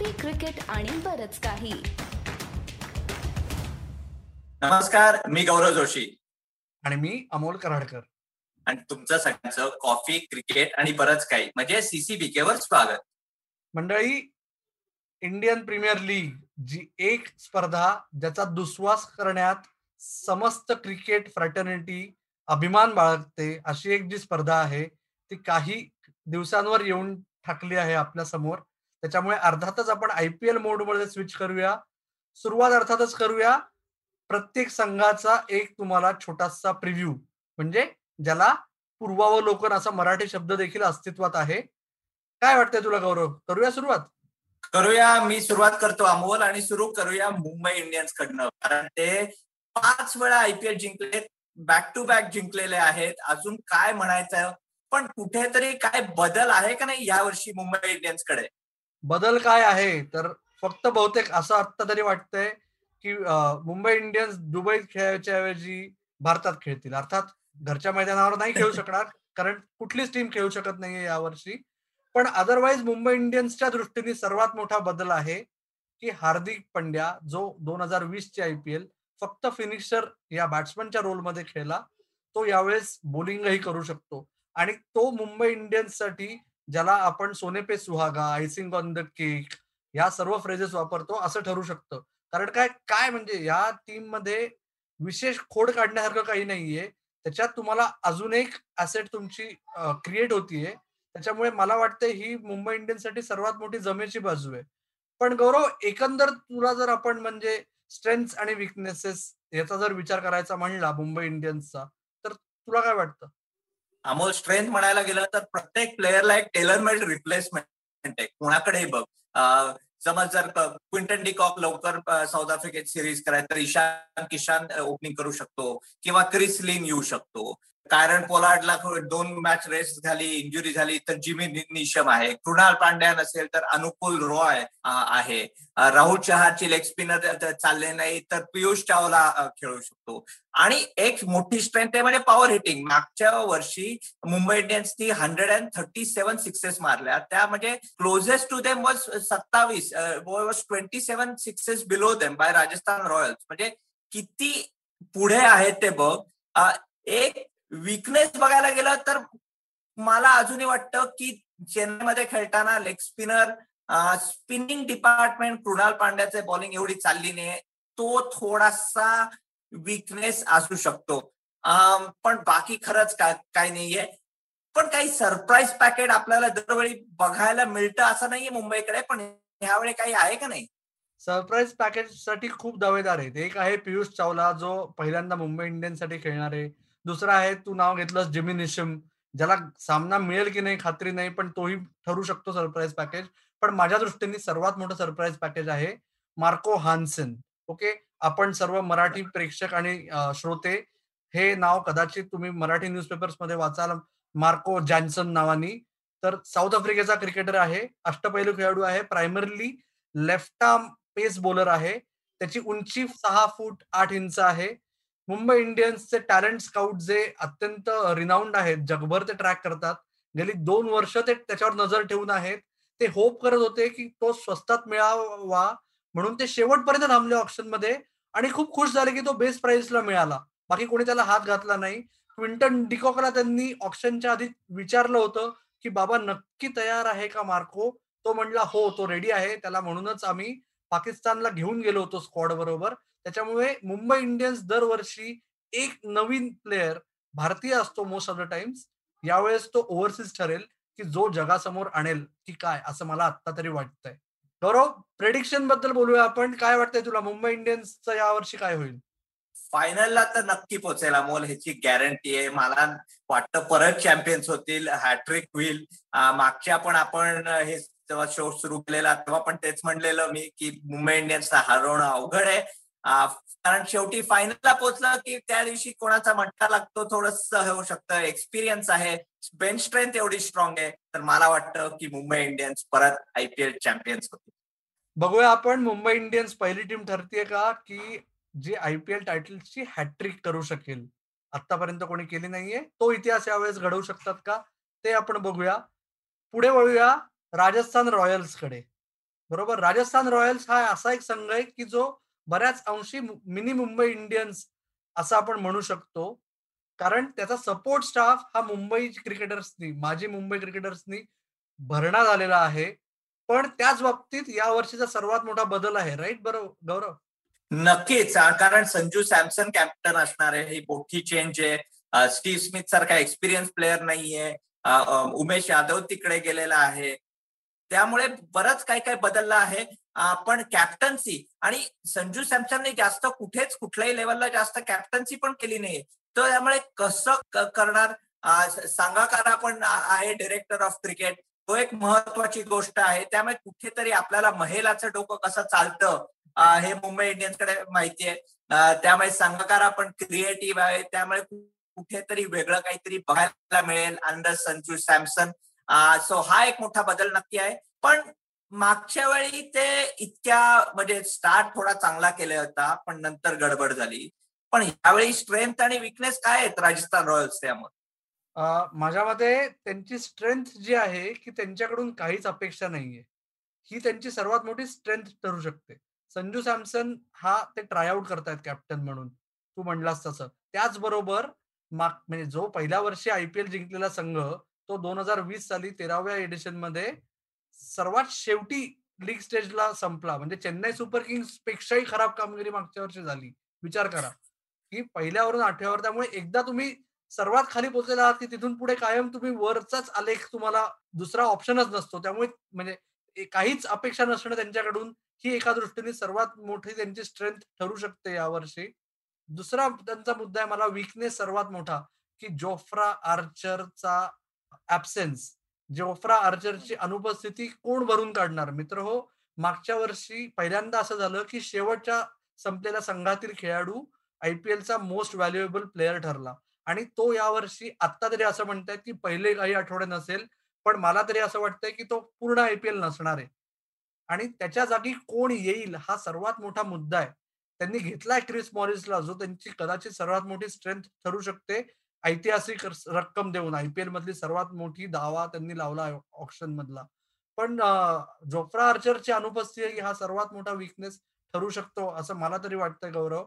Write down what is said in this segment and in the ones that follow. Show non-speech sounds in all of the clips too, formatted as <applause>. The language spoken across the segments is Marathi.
कॉफी क्रिकेट आणि बरच काही. नमस्कार मी गौरव जोशी. आणि मी अमोल कराडकर. आणि तुमचं सगळ्यांचं कॉफी क्रिकेट आणि बरंच काही. म्हणजे सीसीबीके वर स्वागत. मंडळी इंडियन प्रीमियर लीग जी एक स्पर्धा ज्याचा दुस्वास करण्यात समस्त क्रिकेट फ्रॅटर्निटी अभिमान बाळगते अशी एक जी स्पर्धा आहे ती काही दिवसांवर येऊन ठाकली आहे आपल्यासमोर. त्याच्यामुळे अर्थातच आपण आय पी एल मोडमध्ये स्विच करूया. सुरुवात अर्थातच करूया. प्रत्येक संघाचा एक तुम्हाला छोटासा प्रिव्ह्यू म्हणजे ज्याला पूर्वावलोकन असा मराठी शब्द देखील अस्तित्वात आहे. काय वाटतंय तुला गौरव? करूया सुरुवात? करूया. मी सुरुवात करतो अमोल आणि सुरू करूया मुंबई इंडियन्स कडनं. कारण ते पाच वेळा आयपीएल जिंकले बॅक टू बॅक जिंकलेले आहेत. अजून काय म्हणायचं? पण कुठेतरी काय बदल आहे का नाही यावर्षी मुंबई इंडियन्सकडे? बदल काय आहे? तर फक्त बहुतेक असं आता तरी वाटतंय की मुंबई इंडियन्स दुबईत खेळायच्या ऐवजी भारतात खेळतील. अर्थात घरच्या मैदानावर नाही खेळू शकणार <laughs> कारण कुठलीच टीम खेळू शकत नाहीये यावर्षी. पण अदरवाईज मुंबई इंडियन्सच्या दृष्टीने सर्वात मोठा बदल आहे की हार्दिक पंड्या जो दोन हजार वीस चे आयपीएल फक्त फिनिशर या बॅट्समनच्या रोलमध्ये खेळला तो यावेळेस बोलिंगही करू शकतो. आणि तो मुंबई इंडियन्ससाठी ज्याला आपण सोने पे सुहागा आयसिंग ऑन द केक या सर्व फ्रेजेस वापरतो असं ठरू शकतं. कारण काय काय म्हणजे या टीममध्ये विशेष खोड काढण्यासारखं काही नाहीये. त्याच्यात तुम्हाला अजून एक ऍसेट तुमची क्रिएट होतीये. त्याच्यामुळे मला वाटतं ही मुंबई इंडियन्ससाठी सर्वात मोठी जमेची बाजू आहे. पण गौरव एकंदर तुला जर आपण म्हणजे स्ट्रेंथ आणि विकनेसेस याचा जर विचार करायचा म्हणला मुंबई इंडियन्सचा तर तुला काय वाटतं? अमोल स्ट्रेंथ म्हणायला गेलं तर प्रत्येक प्लेअरला एक टेलरमेड रिप्लेसमेंट आहे. कोणाकडेही बघ. समज जर क्विंटन डिकॉक लवकर साऊथ आफ्रिकेत सिरीज करायचं तर ईशान किशान ओपनिंग करू शकतो. किंवा क्रिस लिन येऊ शकतो. कारण पोलार्डला दोन मॅच रेस्ट झाली इंजुरी झाली तर जिमी निशम आहे. कृणाल पांड्या नसेल तर अनुकूल रॉय आहे. राहुल चहाची लेग स्पिनर चालले नाही तर पियुष चावला खेळू शकतो. आणि एक मोठी स्ट्रेंथ आहे म्हणजे पॉवर हिटिंग मागच्या वर्षी Mumbai इंडियन्सनी hundred and thirty seven sixes मारल्या. त्या म्हणजे क्लोजेस्ट टू देम वॉज सत्तावीस was twenty seven sixes below them by Rajasthan Royals म्हणजे किती पुढे आहेत ते बघ. एक विकनेस बघायला गेलं तर मला अजूनही वाटतं की चेन्नईमध्ये खेळताना leg spinner spinning department Krunal पांड्याचे bowling एवढी चालली नाही. तो थोडासा विकनेस असू शकतो. पण बाकी खरंच काय काय नाहीये. पण काही सरप्राईज पॅकेट आपल्याला दरवेळी बघायला मिळतं असं नाहीये मुंबईकडे पण ह्यावेळी काही आहे का नाही? सरप्राईज पॅकेजसाठी खूप दावेदार आहेत. एक आहे पियुष चावला जो पहिल्यांदा मुंबई इंडियन्ससाठी खेळणार आहे. दुसरा आहे तू नाव घेतलंस जिमी निशम. ज्याला सामना मिळेल की नाही खात्री नाही पण तोही ठरू शकतो सरप्राईज पॅकेज पण माझ्या दृष्टीने सर्वात मोठं सरप्राईज पॅकेज आहे मार्को हान्सन. ओके? आपण सर्व मराठी प्रेक्षक आणि श्रोते हे नाव कदाचित तुम्ही मराठी न्यूजपेपर्समध्ये वाचाल. मार्को जॅन्सन नावानी. तर साऊथ आफ्रिकेचा क्रिकेटर आहे अष्टपैलू खेळाडू आहे primarily left arm pace bowler आहे. त्याची उंची सहा फूट आठ इंच आहे. मुंबई इंडियन्सचे टॅलेंट स्काउट जे अत्यंत रिनाऊंड आहेत जगभर ते ट्रॅक करतात गेली दोन वर्ष ते त्याच्यावर नजर ठेवून आहेत. ते होप करत होते की तो स्वस्तात मिळावा म्हणून ते शेवटपर्यंत थांबले ऑप्शनमध्ये आणि खूप खुश झाले की तो बेस्ट प्राइसला मिळाला. बाकी कोणी त्याला हात घातला नाही. क्विंटन डिकॉकला त्यांनी ऑप्शनच्या आधी विचारलं होतं की बाबा नक्की तयार आहे का मार्को? तो म्हणला हो तो रेडी आहे. त्याला म्हणूनच आम्ही पाकिस्तानला घेऊन गेलो होतो स्क्वॉड बरोबर. त्याच्यामुळे मुंबई इंडियन्स दरवर्षी एक नवीन प्लेअर भारतीय असतो मोस्ट ऑफ द टाइम्स यावेळेस तो ओव्हरसीज ठरेल की जो जगासमोर आणेल की काय असं मला आता तरी वाटतंय. गौरव प्रेडिक्शनबद्दल बोलूया आपण. काय वाटतंय तुला? मुंबई इंडियन्सचं यावर्षी काय होईल? फायनलला तर नक्की पोहोचेल अमोल ह्याची गॅरंटी आहे. मला वाटतं परत चॅम्पियन्स होतील हॅट्रिक होईल. मागच्या पण आपण हे तेव्हा शो सुरू केलेला. तेव्हा पण तेच म्हणलेलं मी की मुंबई इंडियन्सला हरवणं अवघड आहे. कारण शेवटी फायनलला पोहोचलं की त्या दिवशी कोणाचा मठ्ठा लागतो थोडस होऊ शकतं. एक्सपिरियन्स आहे. बेंच स्ट्रेंथ एवढी स्ट्रॉंग आहे. तर मला वाटतं की मुंबई इंडियन्स परत आयपीएल चॅम्पियन्स होते बघूया आपण मुंबई इंडियन्स पहिली टीम ठरतीये का की जी आयपीएल टायटलची हॅट्रिक करू शकेल. आतापर्यंत कोणी केली नाहीये. तो इतिहास यावेळेस घडवू शकतात का ते आपण बघूया. पुढे वळूया. राजस्थान रॉयल्सकडे बरोबर? राजस्थान रॉयल्स हा असा एक संघ आहे की जो बऱ्याच अंशी मिनी मुंबई इंडियन्स असं आपण म्हणू शकतो. कारण त्याचा सपोर्ट स्टाफ हा मुंबई क्रिकेटर्सनी माजी मुंबई क्रिकेटर्सनी भरणा झालेला आहे. पण त्याच बाबतीत या वर्षीचा सर्वात मोठा बदल आहे राईट? बरोबर गौरव? नक्कीच. कारण संजू सॅमसन कॅप्टन असणार आहे. ही मोठी चेंज आहे. स्टीव्ह स्मिथ सारखा एक्सपिरियन्स प्लेअर नाहीये. उमेश यादव तिकडे गेलेला आहे. त्यामुळे बरंच काय काय बदललं आहे. पण कॅप्टन्सी आणि संजू सॅमसनने जास्त कुठेच कुठल्याही लेवलला जास्त कॅप्टन्सी पण केली नाही तर त्यामुळे कसं करणार? सांगाकार पण आहे डिरेक्टर ऑफ क्रिकेट तो एक महत्वाची गोष्ट आहे. त्यामुळे कुठेतरी आपल्याला महिलाचं डोकं कसं चालतं? हे मुंबई इंडियन्सकडे माहिती आहे. त्यामुळे संघकार आपण क्रिएटिव्ह आहे. त्यामुळे कुठेतरी वेगळं काहीतरी बघायला मिळेल अंडर संजू सॅमसन. सो हा एक मोठा बदल नक्की आहे. पण मागच्या वेळी ते इतक्या म्हणजे स्टार्ट थोडा चांगला केला होता पण नंतर गडबड झाली. पण यावेळी स्ट्रेंथ आणि विकनेस काय आहेत राजस्थान रॉयल्स त्यामध्ये माझ्या मते त्यांची स्ट्रेंथ जी आहे की त्यांच्याकडून काहीच अपेक्षा नाहीये. ही त्यांची सर्वात मोठी स्ट्रेंथ ठरू शकते. संजू सॅमसन हा ते ट्रायआउट करतायत कॅप्टन म्हणून. तू म्हणलास तसं. त्याचबरोबर माग म्हणजे जो पहिल्या वर्षी आय पी एल जिंकलेला संघ तो दोन हजार वीस साली तेराव्या एडिशनमध्ये सर्वात शेवटी लीग स्टेजला संपला. म्हणजे चेन्नई सुपर किंग्स पेक्षाही खराब कामगिरी मागच्या वर्षी झाली. विचार करा. की पहिल्यावरून आठव्यावर त्यामुळे एकदा तुम्ही सर्वात खाली पोहोचलेला आहात की तिथून पुढे कायम तुम्ही वरचाच आलेख तुम्हाला दुसरा ऑप्शनच नसतो. त्यामुळे म्हणजे काहीच अपेक्षा नसणं त्यांच्याकडून ही एका दृष्टीने सर्वात मोठी त्यांची स्ट्रेंथ ठरू शकते यावर्षी दुसरा त्यांचा मुद्दा आहे मला विकनेस सर्वात मोठा की जोफ्रा आर्चरचा ऍबसेन्स जोफ्रा आर्चरची अनुपस्थिती कोण भरून काढणार? मित्र हो मागच्या वर्षी पहिल्यांदा असं झालं की शेवटच्या संपलेल्या संघातील खेळाडू आयपीएलचा मोस्ट व्हॅल्युएबल प्लेअर ठरला. आणि तो यावर्षी आत्ता तरी असं म्हणतायत की पहिले काही आठवडे नसेल पण मला तरी असं वाटतंय की तो पूर्ण आयपीएल नसणार आहे. आणि त्याच्या जागी कोण येईल हा सर्वात मोठा मुद्दा आहे. त्यांनी घेतलाय क्रिस मॉरिसला जो त्यांची कदाचित सर्वात मोठी स्ट्रेंथ ठरू शकते. ऐतिहासिक रक्कम देऊन आयपीएल मधली सर्वात मोठी दावा त्यांनी लावला ऑप्शन मधला. पण जोफ्रा आर्चरची अनुपस्थिती हा सर्वात मोठा विकनेस ठरू शकतो असं मला तरी वाटतंय गौरव.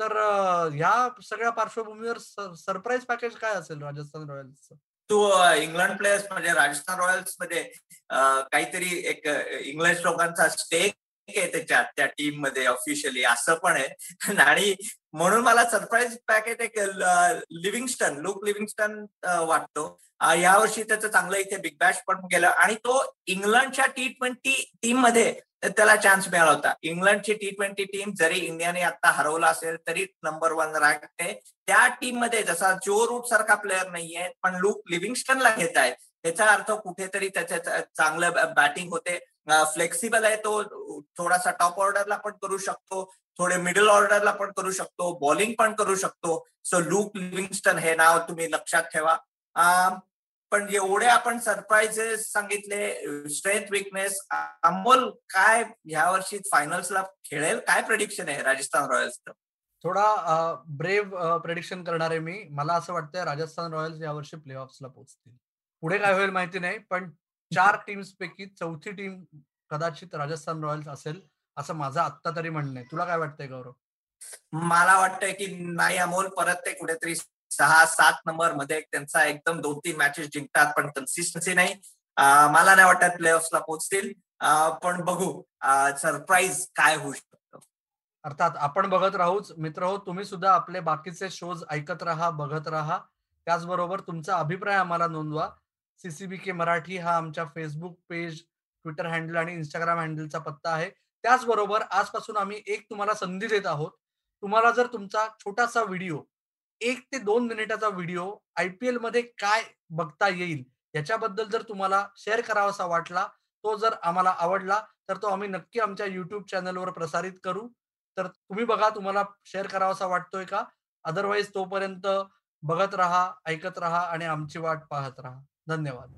तर ह्या सगळ्या पार्श्वभूमीवर सरप्राईज पॅकेज काय असेल राजस्थान रॉयल्सचं? तू इंग्लंड प्लेयर्स म्हणजे राजस्थान रॉयल्समध्ये काहीतरी एक इंग्लिश लोकांचा स्टेक आहे त्याच्यात त्या टीममध्ये ऑफिशियली असं पण आहे. <laughs> आणि म्हणून मला सरप्राईज पॅकेट एक लिव्हिंगस्टन लुक लिव्हिंगस्टन वाटतो. यावर्षी त्याचं चांगलं इथे बिग बॅश पण गेलं. आणि तो इंग्लंडच्या टी ट्वेंटी टीममध्ये त्याला चान्स मिळाला होता. इंग्लंडची टी ट्वेंटी टीम जरी इंडियाने आता हरवला असेल तरी नंबर वन राखते त्या टीममध्ये जसा जो रूट सारखा प्लेअर नाहीये पण लुक लिव्हिंगस्टनला घेत आहेत त्याचा अर्थ कुठेतरी त्याच्या चांगलं बॅटिंग होते. फ्लेक्सिबल आहे तो थोडासा टॉप ऑर्डरला पण करू शकतो थोडे मिडल ऑर्डरला पण करू शकतो बॉलिंग पण करू शकतो. सो लूक लिव्हिंगस्टन हे नाव तुम्ही लक्षात ठेवा. पण एवढे आपण सरप्राईजेस सांगितले स्ट्रेंथ विकनेस अमोल काय ह्या वर्षी फायनल्सला खेळेल? काय प्रेडिक्शन आहे राजस्थान रॉयल्सचं? थोडा ब्रेव्ह प्रेडिक्शन करणार आहे मी. मला असं वाटतंय राजस्थान रॉयल्स यावर्षी प्ले ऑफला पोहोचतील. पुढे काय होईल माहिती नाही पण चार टीम्स पैकी चौथी टीम कदाचित राजस्थान रॉयल्स असेल असं माझं आत्ता तरी म्हणणं आहे. तुला काय वाटतंय गौरव? मला वाटतंय की नाही अमोल परत ते कुठेतरी सहा सात नंबरमध्ये त्यांचा एकदम दोन तीन मॅचेस जिंकतात पण कन्सिस्टन्सी नाही. मला नाही वाटत प्ले ला पोहोचतील. पण बघू सरप्राईज काय होऊ शकतं. अर्थात आपण बघत राहूच. मित्र हो तुम्ही सुद्धा आपले बाकीचे शोज ऐकत राहा बघत राहा. त्याचबरोबर तुमचा अभिप्राय आम्हाला नोंदवा. सीसीबी के मराठी हा आमच्या फेसबुक पेज ट्विटर हँडल आणि इंस्टाग्राम हँडलचा पत्ता आहे. त्याचबरोबर आजपासून आम्ही एक तुम्हाला संधी देत आहोत. तुम्हाला जर तुमचा छोटासा व्हिडिओ एक ते दोन मिनिटाचा व्हिडिओ आय पी एलमध्ये काय बघता येईल याच्याबद्दल जर तुम्हाला शेअर करावासा वाटला तो जर आम्हाला आवडला तर तो आम्ही नक्की आमच्या युट्यूब चॅनलवर प्रसारित करू. तर तुम्ही बघा तुम्हाला शेअर करावासा वाटतोय का? अदरवाईज तोपर्यंत बघत राहा ऐकत राहा आणि आमची वाट पाहत राहा. धन्यवाद